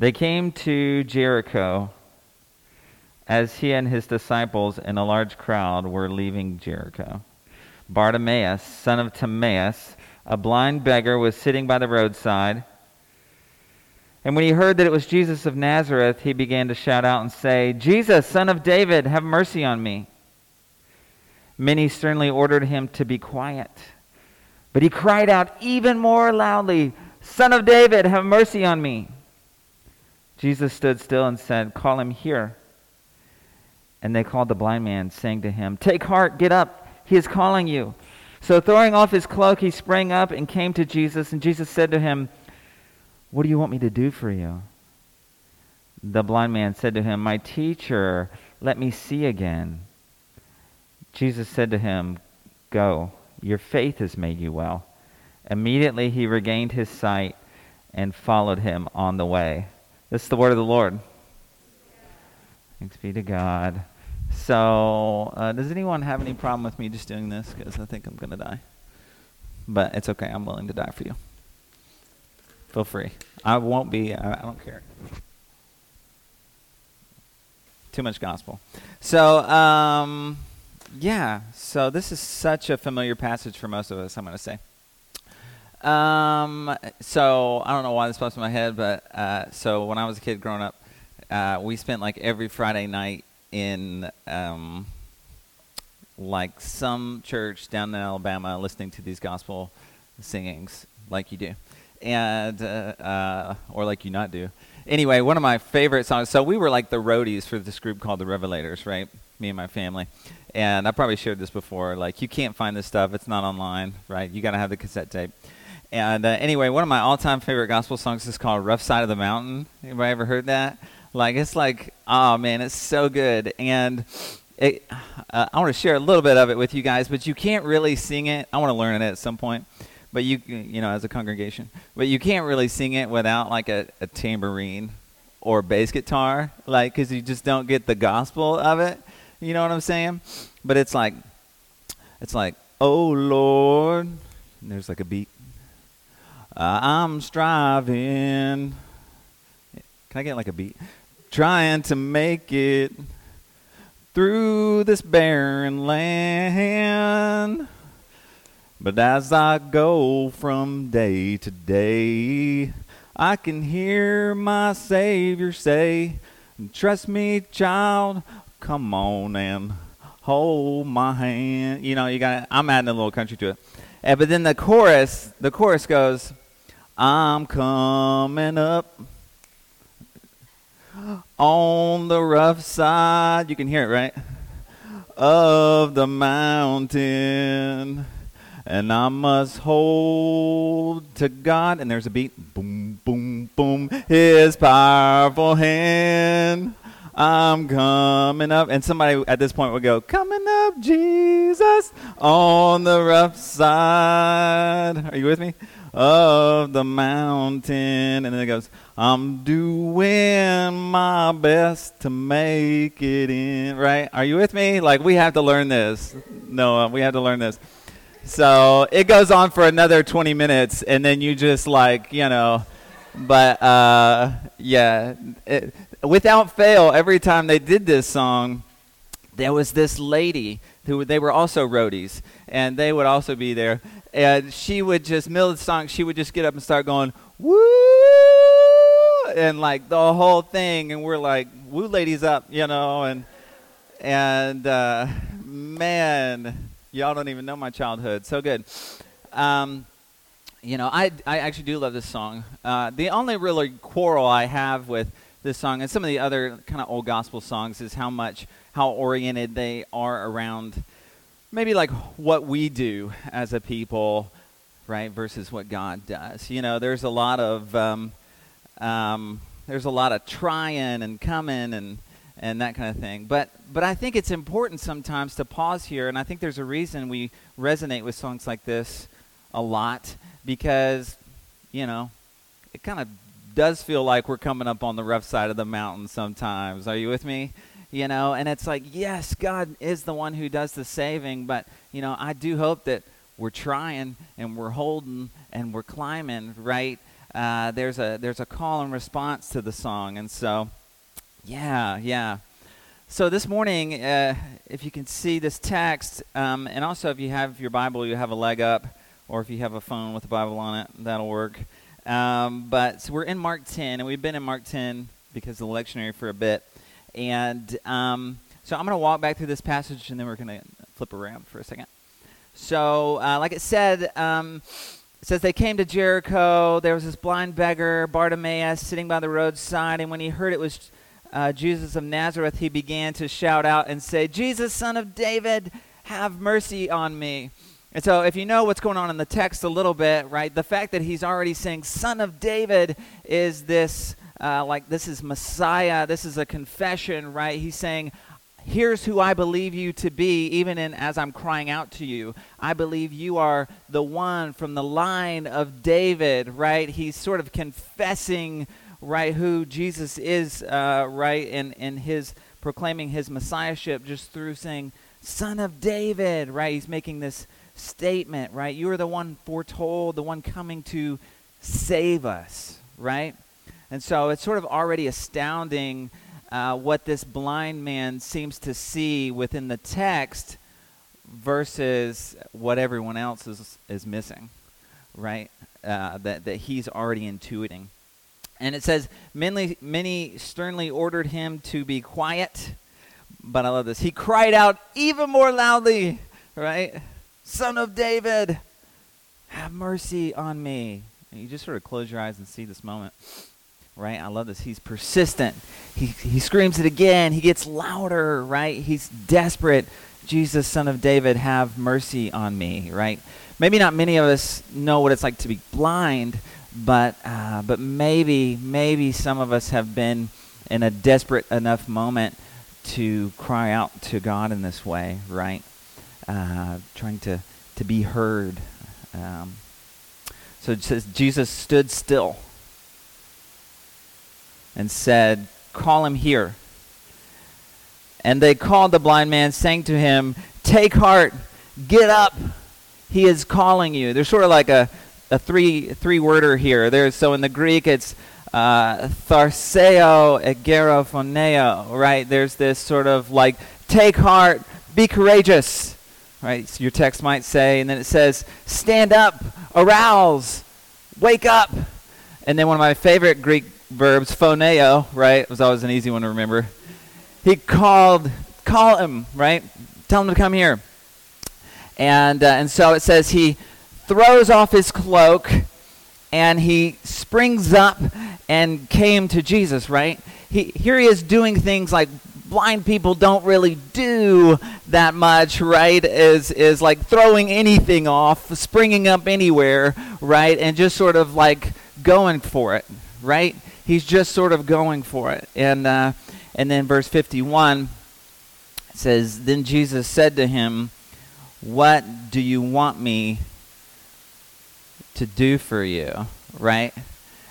They came to Jericho as he and his disciples and a large crowd were leaving Jericho. Bartimaeus, son of Timaeus, a blind beggar, was sitting by the roadside. And when he heard that it was Jesus of Nazareth, he began to shout out and say, Jesus, son of David, have mercy on me. Many sternly ordered him to be quiet. But he cried out even more loudly, Son of David, have mercy on me. Jesus stood still and said, Call him here. And they called the blind man, saying to him, Take heart, get up, he is calling you. So throwing off his cloak, he sprang up and came to Jesus, and Jesus said to him, What do you want me to do for you? The blind man said to him, My teacher, let me see again. Jesus said to him, Go, your faith has made you well. Immediately he regained his sight and followed him on the way. This is the word of the Lord. Thanks be to God. So, uh, does anyone have any problem with me just doing this? Because I think I'm going to die. But it's okay. I'm willing to die for you. Feel free. I won't be, I, I don't care. Too much gospel. So, um, yeah. So, this is such a familiar passage for most of us, I'm going to say. Um, so I don't know why this popped in my head, but uh, so when I was a kid growing up, uh, we spent like every Friday night in um, like some church down in Alabama listening to these gospel singings, like you do, and uh, uh, or like you not do. Anyway, one of my favorite songs. So we were like the roadies for this group called the Revelators, right? Me and my family. And I probably shared this before. Like, you can't find this stuff; it's not online, right? You got to have the cassette tape. And uh, anyway, one of my all-time favorite gospel songs is called "Rough Side of the Mountain." Anybody ever heard that? Like it's like, oh man, it's so good. And it, uh, I want to share a little bit of it with you guys, but you can't really sing it. I want to learn it at some point, but you, you know, as a congregation, but you can't really sing it without like a, a tambourine or bass guitar, like because you just don't get the gospel of it. You know what I'm saying? But it's like, it's like, oh Lord, and there's like a beat I'm striving. Can I get like a beat? Trying to make it through this barren land. But as I go from day to day, I can hear my Savior say, Trust me, child, come on and hold my hand. You know, you got. I'm adding a little country to it. And, but then the chorus, the chorus goes, I'm coming up on the rough side. You can hear it, right? Of the mountain. And I must hold to God. And there's a beat. Boom, boom, boom. His powerful hand. I'm coming up. And somebody at this point would go, Coming up, Jesus, on the rough side. Are you with me? Of the mountain. And then it goes, I'm doing my best to make it in. Right? Are you with me? Like, we have to learn this. No, we have to learn this. So it goes on for another 20 minutes, and then you just, like, you know, but uh, yeah, it, without fail, every time they did this song, there was this lady who they were also roadies, and they would also be there and she would just middle of the song she would just get up and start going woo! and like the whole thing. And we're like woo ladies up you know? And and uh, man y'all don't even know my childhood. So good. Um, you know I, I actually do love this song. Uh, the only really quarrel i have with this song and some of the other kind of old gospel songs is how much how oriented they are around maybe like what we do as a people, right, versus what God does. You know, there's a lot of um, um, there's a lot of trying and coming and and that kind of thing. But but I think it's important sometimes to pause here, and I think there's a reason we resonate with songs like this a lot because you know it kind of does feel like we're coming up on the rough side of the mountain sometimes. Are you with me? You know, and it's like, yes, God is the one who does the saving, but, you know, I do hope that we're trying and we're holding and we're climbing, right? uh, there's a there's a call and response to the song, and so yeah, yeah. So this morning, uh, if you can see this text, um, and also if you have your Bible, you have a leg up, or if you have a phone with a Bible on it, that'll work. Um, but so we're in Mark 10, and we've been in Mark 10 because of the lectionary for a bit. And um, so I'm going to walk back through this passage, and then we're going to flip around for a second. So, uh, like it said, um, it says they came to Jericho. There was this blind beggar, Bartimaeus, sitting by the roadside, and when he heard it was uh, Jesus of Nazareth, he began to shout out and say, Jesus, son of David, have mercy on me. And so, if you know what's going on in the text a little bit, right, the fact that he's already saying, Son of David, is this, uh, like, this is Messiah. This is a confession, right? He's saying, Here's who I believe you to be, even in, as I'm crying out to you. I believe you are the one from the line of David, right? He's sort of confessing, right, who Jesus is, uh, right, in, in his proclaiming his messiahship just through saying, Son of David, right? He's making this statement, right? You are the one foretold, the one coming to save us, right? And so it's sort of already astounding uh, what this blind man seems to see within the text versus what everyone else is, is missing, right? Uh, that, that he's already intuiting. And it says, many, many sternly ordered him to be quiet, but I love this. He cried out even more loudly, right? Son of David, have mercy on me. And you just sort of close your eyes and see this moment. Right? I love this. He's persistent. He, he screams it again. He gets louder, right? He's desperate. Jesus, son of David, have mercy on me, right? Maybe not many of us know what it's like to be blind, but uh, but maybe maybe some of us have been in a desperate enough moment to cry out to God in this way, right? uh, trying to, to be heard. Um, so it says, Jesus stood still and said, Call him here. And they called the blind man, saying to him, Take heart, get up, he is calling you. There's sort of like a, a three three worder here. There's so in the Greek it's uh, tharseo egeiro phoneo, right? There's this sort of like take heart, be courageous right? So your text might say, and then it says, stand up, arouse, wake up. And then one of my favorite Greek verbs, phoneo, right? It was always an easy one to remember. He called, call him, right? Tell him to come here. And, uh, and so it says he throws off his cloak and he springs up and came to Jesus, right? He, here he is doing things like blind people don't really do that much, right? Is is like throwing anything off, springing up anywhere, right? And just sort of like going for it, right? He's just sort of going for it. And uh, and then verse 51 says, Then Jesus said to him, What do you want me to do for you? Right?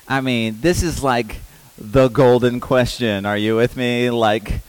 I mean, this is like the golden question. Are you with me? Like,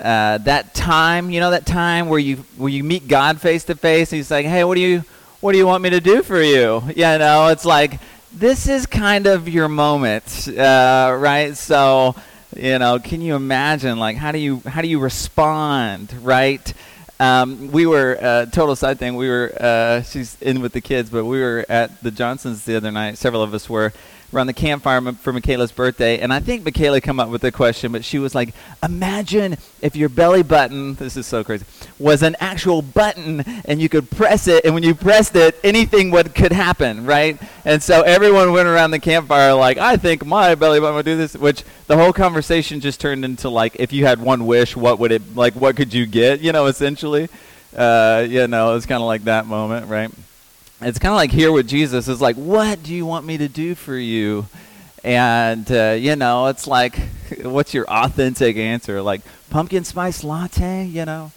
uh, that time, you know, that time where you where you meet God face to face, and He's like, "Hey, what do you what do you want me to do for you?" You know, it's like this is kind of your moment, uh, right? So, you know, can you imagine like how do you how do you respond, right? Um, we were uh, total side thing. We were uh, she's in with the kids, but we were at the Johnsons the other night. Several of us were around the campfire for Michaela's birthday, and I think Michaela came up with the question, but she was like, "Imagine if your belly button, this is so crazy, was an actual button, and you could press it, and when you pressed it, anything would could happen, right?" And so everyone went around the campfire like, "I think my belly button would do this," which the whole conversation just turned into like, if you had one wish, what would it like? What could you get? You know, essentially, uh, you know, it's kind of like that moment, right? It's kind of like here with Jesus is like, what do you want me to do for you? And uh, you know, it's like, what's your authentic answer? Like pumpkin spice latte, you know,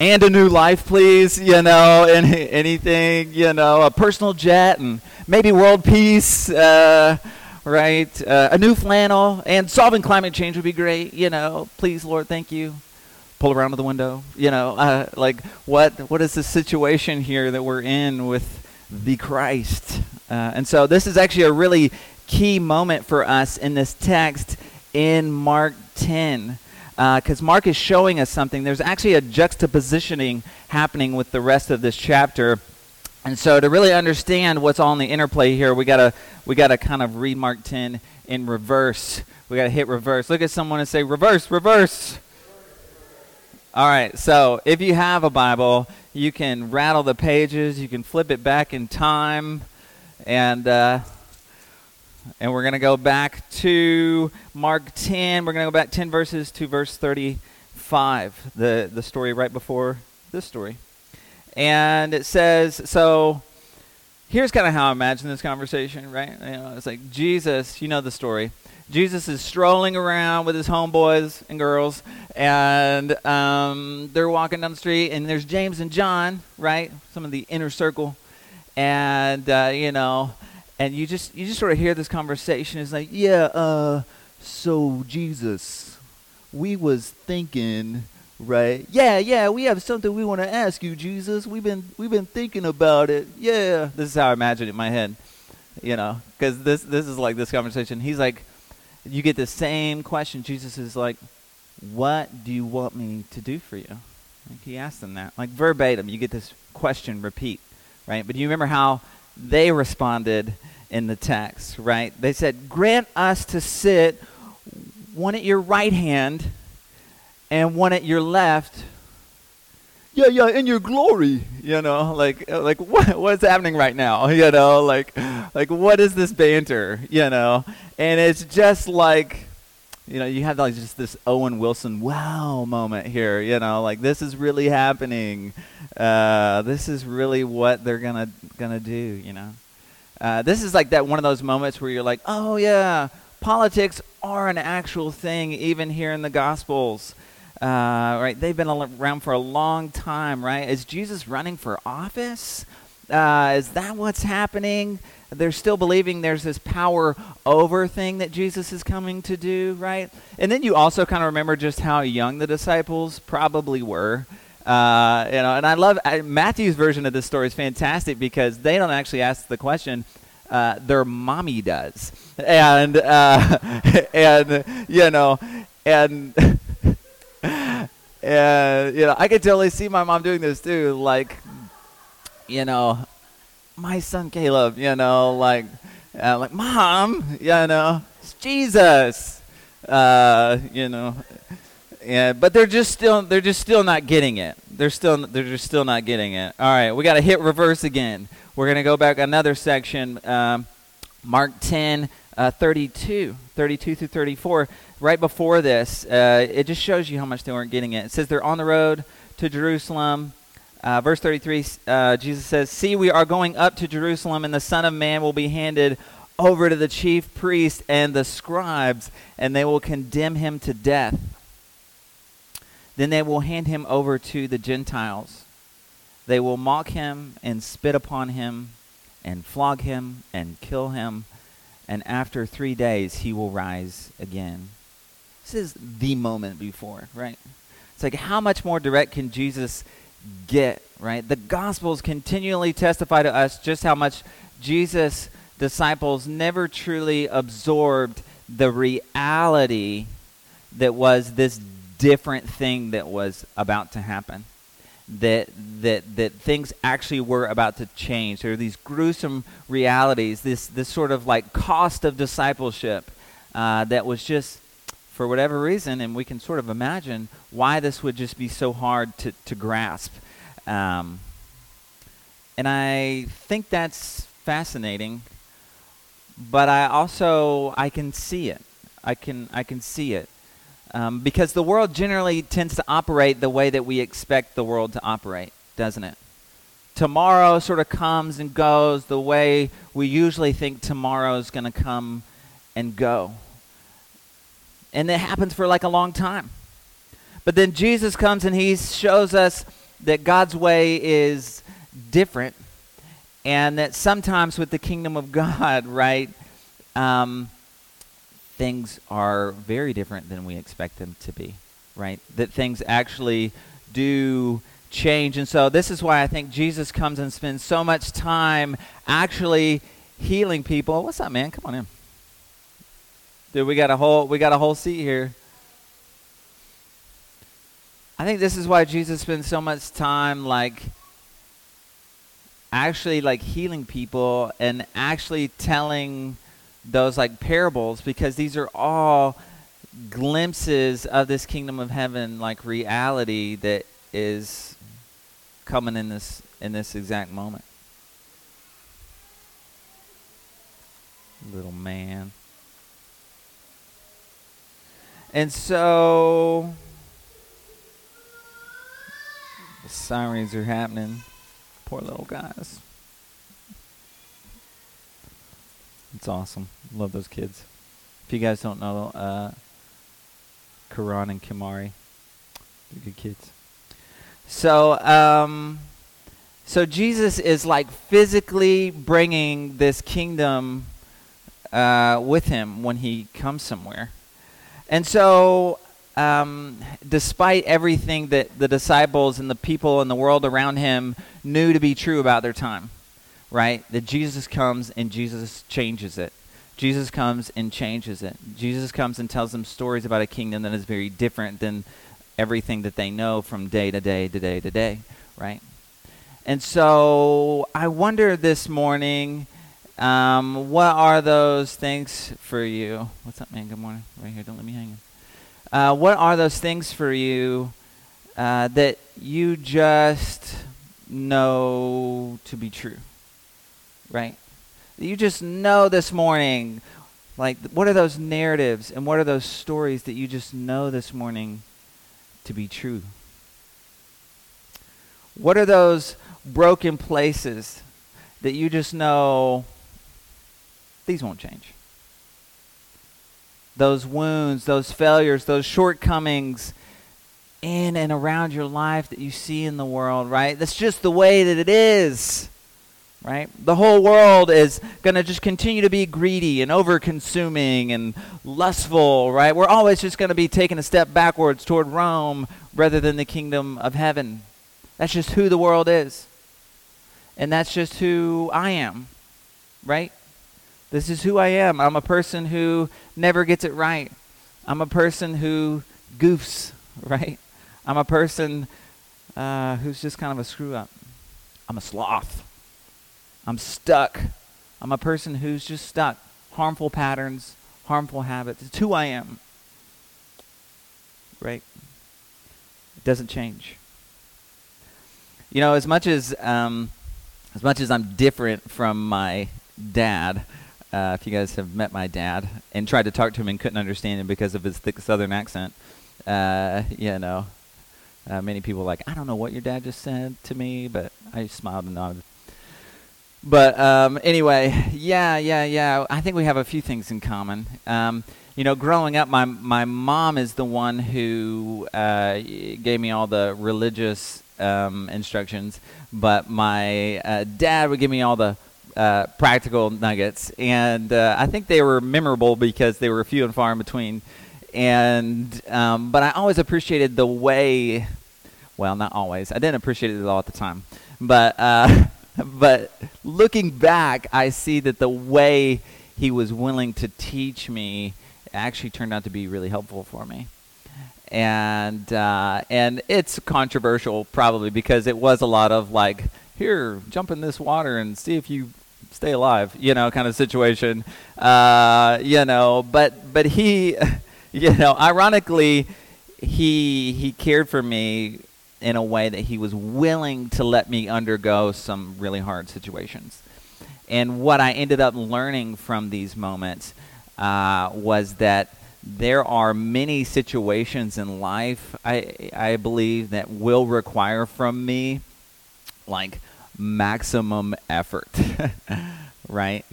and a new life, please, you know, any, anything, you know, a personal jet and maybe world peace, uh, right? Uh, a new flannel and solving climate change would be great, you know. Please, Lord, thank you. Pull around to the window, you know. Uh, like, what what is the situation here that we're in with? The Christ. Uh, and so this is actually a really key moment for us in this text in Mark 10 because uh, Mark is showing us something. There's actually a juxtapositioning happening with the rest of this chapter. And so to really understand what's in the interplay here, we gotta we gotta kind of read Mark 10 in reverse. We gotta hit reverse. Look at someone and say reverse, reverse. All right. So if you have a Bible, you can rattle the pages. You can flip it back in time, and uh, and we're going to go back to Mark 10. We're going to go back 10 verses to verse 35, the, the story right before this story. And it says, so here's kind of how I imagine this conversation, right? You know, it's like Jesus, you know the story. Jesus is strolling around with his homeboys and girls, and um, they're walking down the street, and there's James and John, right? Some of the inner circle. And, uh, you know, and you just you just sort of hear this conversation. It's like, yeah, uh, so Jesus, we was thinking, right? Yeah, yeah, we have something we want to ask you, Jesus. We've been we've been thinking about it. Yeah, this is how I imagine it in my head, you know, because this this is like this conversation. He's like, you get the same question. Jesus is like, what do you want me to do for you? Like he asked them that, like verbatim. You get this question repeat, right? But do you remember how? they responded in the text, right? They said, Grant us to sit one at your right hand and one at your left. Yeah, yeah, in your glory, you know, like, like what, what's happening right now, you know, like, like what is this banter, you know, and it's just like, you know, you have like just this Owen Wilson wow moment here, you know, like this is really happening. Uh, this is really what they're gonna gonna do, you know. Uh, this is like that one of those moments where you're like, oh yeah, politics are an actual thing, even here in the Gospels. Uh, right? They've been around for a long time, right? Is Jesus running for office? Uh, is that what's happening? they're still believing there's this power over thing that Jesus is coming to do, right? And then you also kind of remember just how young the disciples probably were. Uh, you know, and I love I, Matthew's version of this story is fantastic because they don't actually ask the question; uh, their mommy does, and uh, and you know, and and you know, I could totally see my mom doing this too. Like, you know, my son Caleb, you know, like, uh, like, mom, you know, it's Jesus, uh, you know, yeah, but they're just still, they're just still not getting it. They're still, they're just still not getting it. All right, we got to hit reverse again. We're gonna go back another section, um, Mark 10, uh, 32, 32 through 34. Right before this, uh, it just shows you how much they weren't getting it. It says they're on the road to Jerusalem. Uh, verse 33, uh, Jesus says, See, we are going up to Jerusalem, and the Son of Man will be handed over to the chief priests and the scribes, and they will condemn him to death. Then they will hand him over to the Gentiles. They will mock him and spit upon him and flog him and kill him, and after three days he will rise again. This is the moment before, right? It's like, how much more direct can Jesus get, right? The Gospels continually testify to us just how much Jesus' disciples never truly absorbed the reality that was this different thing that was about to happen. That, that, that things actually were about to change. There are these gruesome realities, this, this sort of like cost of discipleship uh, that was just for whatever reason, and we can sort of imagine why this would just be so hard to, to grasp. Um, and I think that's fascinating, but I also I can see it. I can I can see it um, because the world generally tends to operate the way that we expect the world to operate, doesn't it? Tomorrow sort of comes and goes the way we usually think tomorrow is going to come and go and it happens for like a long time. But then Jesus comes and he shows us that God's way is different, and that sometimes with the kingdom of God, right, um, things are very different than we expect them to be, right? That things actually do change. And so this is why I think Jesus comes and spends so much time actually healing people. What's up, man? Come on in. Dude, we got a whole we got a whole seat here. I think this is why Jesus spends so much time like actually like healing people and actually telling those like parables because these are all glimpses of this kingdom of heaven like reality that is coming in this in this exact moment. Little man. And so the sirens are happening. Poor little guys. It's awesome. Love those kids. If you guys don't know, uh, Karan and Kimari, they're good kids. So, um, so Jesus is like physically bringing this kingdom uh, with him when he comes somewhere. And so, um, despite everything that the disciples and the people in the world around him knew to be true about their time, right? That Jesus comes and Jesus changes it. Jesus comes and changes it. Jesus comes and tells them stories about a kingdom that is very different than everything that they know from day to day to day to day, right? And so I wonder this morning um, what are those things for you? What's up, man? Good morning. Right here. Don't let me hang. Uh, what are those things for you uh, that you just know to be true? Right? You just know this morning. Like, what are those narratives and what are those stories that you just know this morning to be true? What are those broken places that you just know these won't change. Those wounds, those failures, those shortcomings in and around your life that you see in the world, right? That's just the way that it is, right? The whole world is going to just continue to be greedy and over consuming and lustful, right? We're always just going to be taking a step backwards toward Rome rather than the kingdom of heaven. That's just who the world is. And that's just who I am, right? This is who I am. I'm a person who never gets it right. I'm a person who goofs, right? I'm a person uh, who's just kind of a screw up. I'm a sloth. I'm stuck. I'm a person who's just stuck. Harmful patterns, harmful habits. It's who I am. Right? It doesn't change. You know, as much as um, as much as I'm different from my dad, uh, if you guys have met my dad and tried to talk to him and couldn't understand him because of his thick Southern accent, uh, you know, uh, many people like, I don't know what your dad just said to me, but I smiled and nodded. But um, anyway, yeah, yeah, yeah. I think we have a few things in common. Um, you know, growing up, my my mom is the one who uh, gave me all the religious um, instructions, but my uh, dad would give me all the uh, practical nuggets, and uh, I think they were memorable because they were few and far in between. And um, but I always appreciated the way. Well, not always. I didn't appreciate it all at the time, but uh, but looking back, I see that the way he was willing to teach me actually turned out to be really helpful for me and uh, and it's controversial probably because it was a lot of like here jump in this water and see if you stay alive, you know, kind of situation. Uh, you know, but but he, you know, ironically, he he cared for me in a way that he was willing to let me undergo some really hard situations. And what I ended up learning from these moments uh, was that there are many situations in life I I believe that will require from me like maximum effort, right?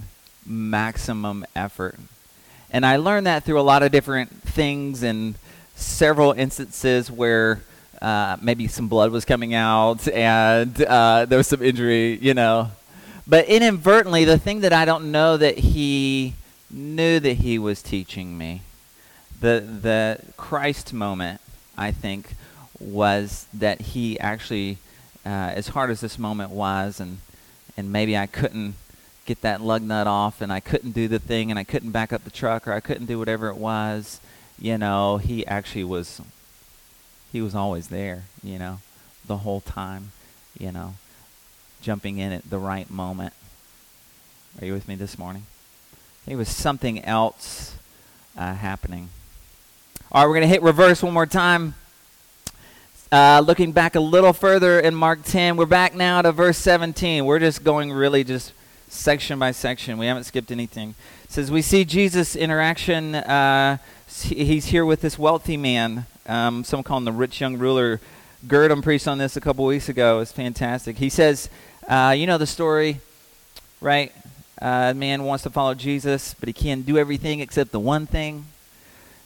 Maximum effort. And I learned that through a lot of different things and several instances where uh, maybe some blood was coming out and uh, there was some injury, you know. But inadvertently, the thing that I don't know that he knew that he was teaching me, the the Christ moment, I think, was that he actually uh, as hard as this moment was, and and maybe I couldn't get that lug nut off and I couldn't do the thing and I couldn't back up the truck or I couldn't do whatever it was, you know, he actually was he was always there, you know, the whole time, you know, jumping in at the right moment. Are you with me this morning? It was something else uh, happening. All right, we're going to hit reverse one more time. Uh, looking back a little further in Mark 10, we're back now to verse 17. We're just going really just section by section. We haven't skipped anything. It says, We see Jesus' interaction. Uh, he's here with this wealthy man. Um, some call him the rich young ruler. Gurdam preached on this a couple weeks ago. It's fantastic. He says, uh, You know the story, right? Uh, man wants to follow Jesus, but he can't do everything except the one thing.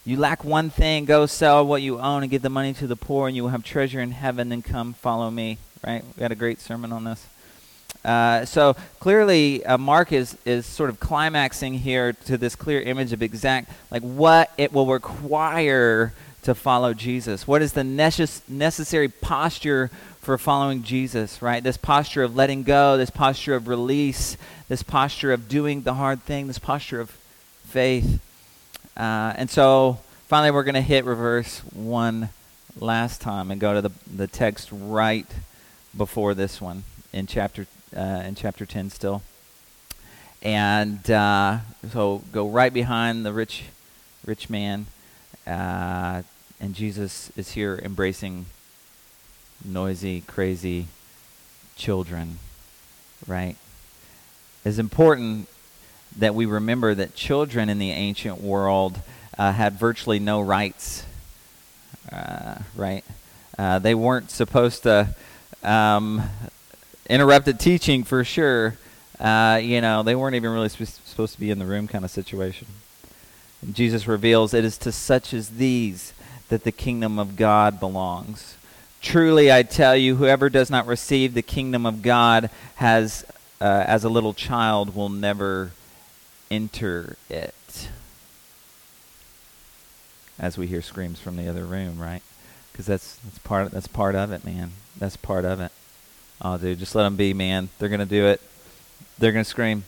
You lack one thing, go sell what you own and give the money to the poor, and you will have treasure in heaven. and come follow me. Right? We had a great sermon on this. Uh, so clearly, uh, Mark is is sort of climaxing here to this clear image of exact like what it will require to follow Jesus. What is the necess- necessary posture for following Jesus? Right? This posture of letting go, this posture of release, this posture of doing the hard thing, this posture of faith. Uh, and so finally, we're going to hit reverse one last time and go to the, the text right before this one in chapter uh, in chapter 10 still. And uh, so go right behind the rich rich man, uh, and Jesus is here embracing noisy, crazy children, right? It's important that we remember that children in the ancient world uh, had virtually no rights, uh, right? Uh, they weren't supposed to um, interrupt the teaching for sure. Uh, you know, they weren't even really sp- supposed to be in the room kind of situation. And Jesus reveals it is to such as these that the kingdom of God belongs. Truly, I tell you, whoever does not receive the kingdom of God has, uh, as a little child, will never enter it. As we hear screams from the other room, right? Because that's that's part that's part of it, man. That's part of it. Oh, dude, just let them be, man. They're gonna do it. They're gonna scream.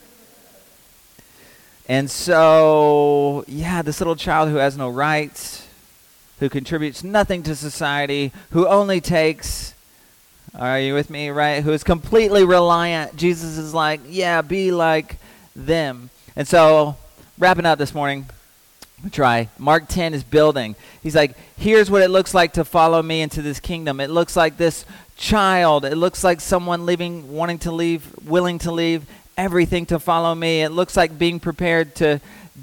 And so, yeah, this little child who has no rights, who contributes nothing to society, who only takes are you with me, right? Who is completely reliant. Jesus is like, yeah, be like them. And so, wrapping up this morning, try. Mark 10 is building. He's like, here's what it looks like to follow me into this kingdom. It looks like this child. It looks like someone leaving, wanting to leave, willing to leave everything to follow me. It looks like being prepared to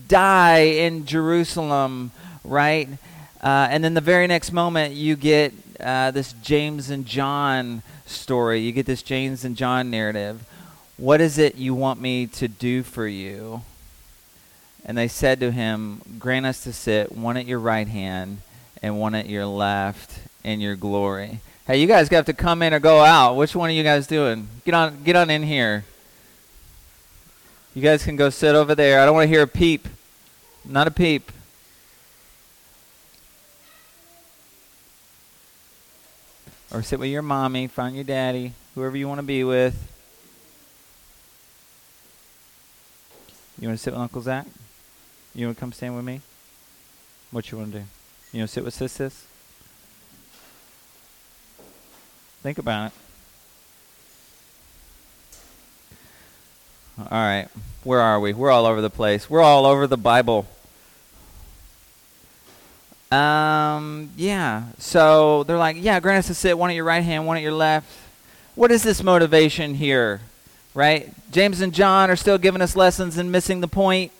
die in Jerusalem, right? Uh, and then the very next moment, you get uh, this James and John story. You get this James and John narrative. What is it you want me to do for you? And they said to him, Grant us to sit one at your right hand and one at your left in your glory. Hey, you guys have to come in or go out. Which one are you guys doing? Get on get on in here. You guys can go sit over there. I don't want to hear a peep. Not a peep. Or sit with your mommy, find your daddy, whoever you want to be with. You want to sit with Uncle Zach? You want to come stand with me? What you want to do? You want to sit with Sis? Think about it. All right. Where are we? We're all over the place. We're all over the Bible. Um, yeah. So they're like, yeah, grant us to sit one at your right hand, one at your left. What is this motivation here? right? James and John are still giving us lessons and missing the point.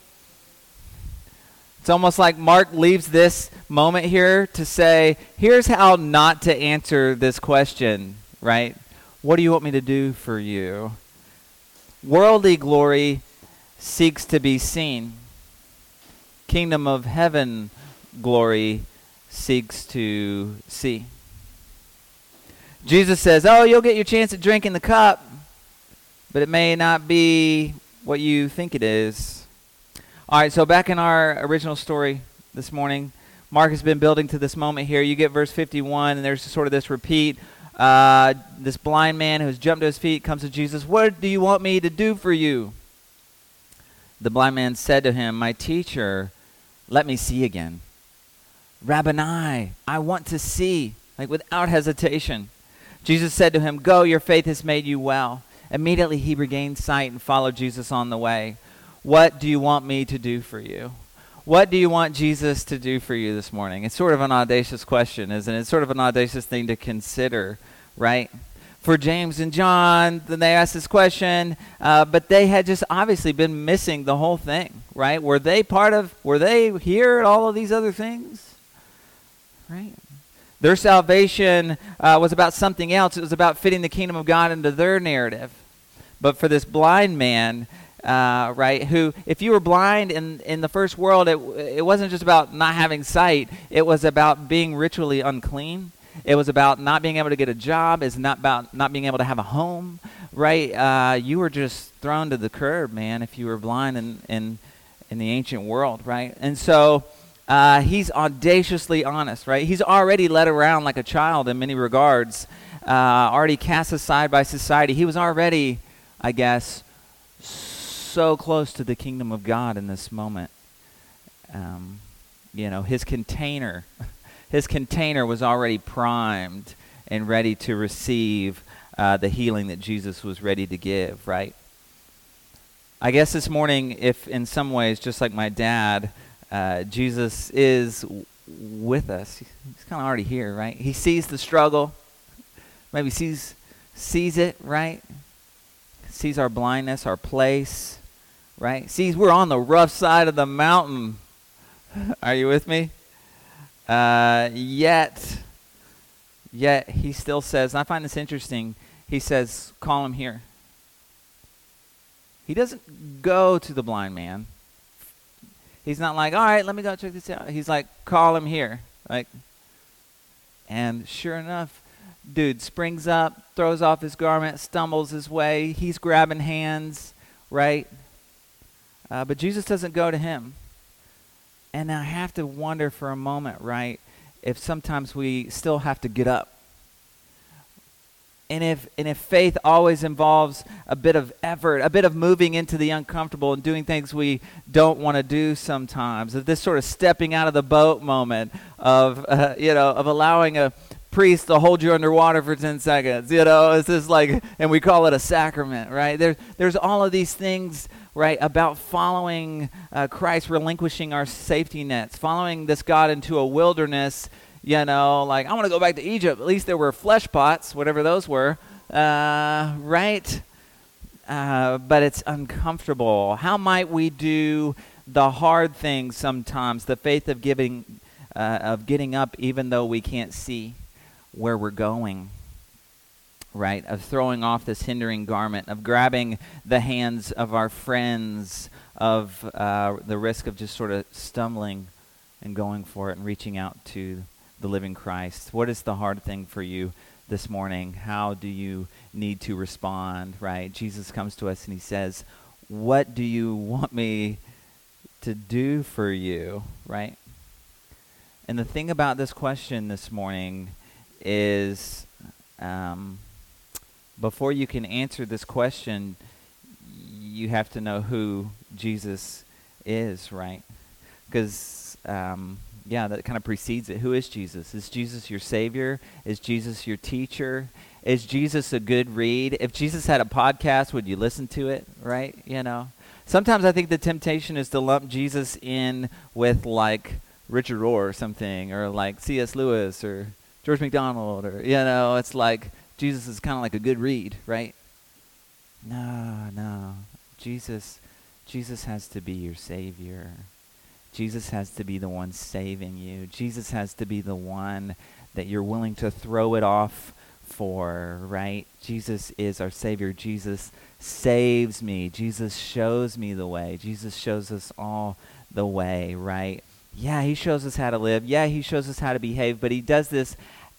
It's almost like Mark leaves this moment here to say, here's how not to answer this question, right? What do you want me to do for you? Worldly glory seeks to be seen. Kingdom of heaven glory seeks to see. Jesus says, Oh, you'll get your chance at drinking the cup but it may not be what you think it is. All right, so back in our original story this morning, Mark has been building to this moment here. You get verse 51, and there's sort of this repeat. Uh, this blind man who has jumped to his feet comes to Jesus. What do you want me to do for you? The blind man said to him, My teacher, let me see again. Rabboni, I want to see, like without hesitation. Jesus said to him, Go, your faith has made you well. Immediately he regained sight and followed Jesus on the way. What do you want me to do for you? What do you want Jesus to do for you this morning? It's sort of an audacious question, isn't it? It's sort of an audacious thing to consider, right? For James and John, then they asked this question, uh, but they had just obviously been missing the whole thing, right? Were they part of, were they here at all of these other things? Right? Their salvation uh, was about something else. It was about fitting the kingdom of God into their narrative. But for this blind man, uh, right, who, if you were blind in, in the first world, it, it wasn't just about not having sight, it was about being ritually unclean. It was about not being able to get a job. It's not about not being able to have a home, right? Uh, you were just thrown to the curb, man, if you were blind in, in, in the ancient world, right? And so uh, he's audaciously honest, right? He's already led around like a child in many regards, uh, already cast aside by society. He was already, I guess, so close to the kingdom of God in this moment. Um, you know, his container, his container was already primed and ready to receive uh, the healing that Jesus was ready to give, right? I guess this morning, if in some ways, just like my dad, uh, Jesus is with us. He's kind of already here, right? He sees the struggle, maybe sees sees it, right? Sees our blindness, our place, right? Sees we're on the rough side of the mountain. Are you with me? Uh, yet, yet he still says, and I find this interesting. He says, "Call him here." He doesn't go to the blind man. He's not like, all right, let me go check this out. He's like, call him here. Like, and sure enough, dude springs up, throws off his garment, stumbles his way. He's grabbing hands, right? Uh, but Jesus doesn't go to him. And I have to wonder for a moment, right, if sometimes we still have to get up and if and if faith always involves a bit of effort, a bit of moving into the uncomfortable and doing things we don't want to do sometimes, this sort of stepping out of the boat moment of uh, you know of allowing a priest to hold you underwater for 10 seconds, you know, it's just like and we call it a sacrament, right? There there's all of these things right, about following uh, Christ, relinquishing our safety nets, following this God into a wilderness you know, like, I want to go back to Egypt. At least there were flesh pots, whatever those were, uh, right? Uh, but it's uncomfortable. How might we do the hard things sometimes, the faith of giving, uh, of getting up even though we can't see where we're going? Right, of throwing off this hindering garment, of grabbing the hands of our friends, of uh, the risk of just sort of stumbling and going for it and reaching out to the living Christ. What is the hard thing for you this morning? How do you need to respond, right? Jesus comes to us and he says, What do you want me to do for you, right? And the thing about this question this morning is um, before you can answer this question, you have to know who Jesus is, right? Because um, yeah, that kind of precedes it. Who is Jesus? Is Jesus your Savior? Is Jesus your teacher? Is Jesus a good read? If Jesus had a podcast, would you listen to it? Right? You know? Sometimes I think the temptation is to lump Jesus in with like Richard Rohr or something, or like C.S. Lewis or George MacDonald, or, you know, it's like Jesus is kind of like a good read, right? No, no. Jesus, Jesus has to be your Savior. Jesus has to be the one saving you. Jesus has to be the one that you're willing to throw it off for, right? Jesus is our Savior. Jesus saves me. Jesus shows me the way. Jesus shows us all the way, right? Yeah, He shows us how to live. Yeah, He shows us how to behave, but He does this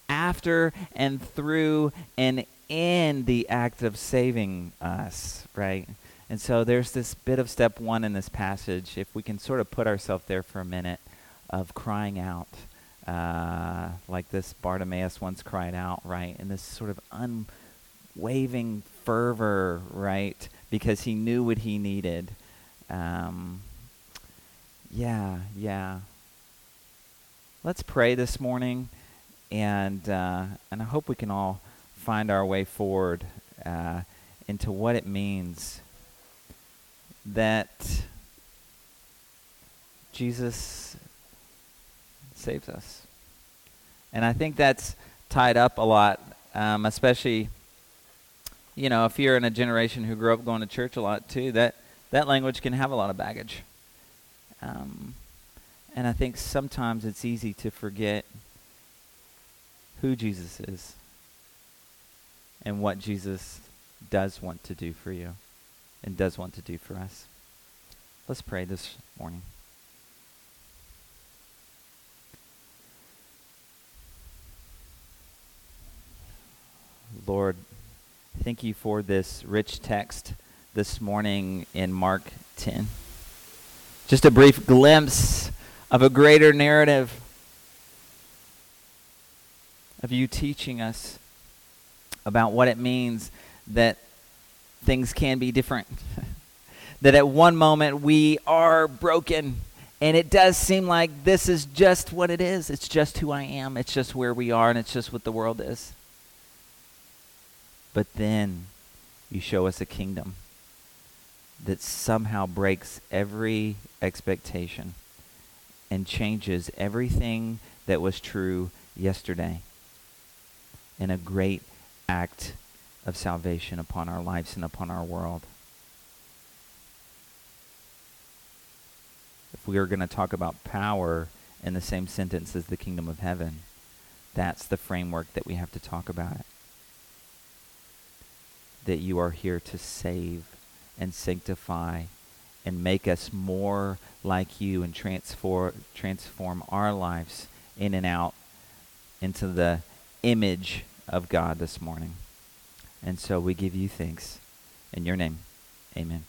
after and through and in the act of saving us, right? And so there's this bit of step one in this passage, if we can sort of put ourselves there for a minute, of crying out, uh, like this Bartimaeus once cried out, right? And this sort of unwavering fervor, right? Because he knew what he needed. Um, yeah, yeah. Let's pray this morning, and uh, and I hope we can all find our way forward uh, into what it means that Jesus saves us. And I think that's tied up a lot, um, especially, you know, if you're in a generation who grew up going to church a lot too, that, that language can have a lot of baggage. Um, and I think sometimes it's easy to forget who Jesus is and what Jesus does want to do for you and does want to do for us. Let's pray this morning. Lord, thank you for this rich text this morning in Mark 10. Just a brief glimpse of a greater narrative of you teaching us about what it means that things can be different. that at one moment we are broken and it does seem like this is just what it is. It's just who I am. It's just where we are and it's just what the world is. But then you show us a kingdom that somehow breaks every expectation and changes everything that was true yesterday in a great act of salvation upon our lives and upon our world. If we are going to talk about power in the same sentence as the kingdom of heaven, that's the framework that we have to talk about it. That you are here to save and sanctify and make us more like you and transform transform our lives in and out into the image of God this morning. And so we give you thanks. In your name, amen.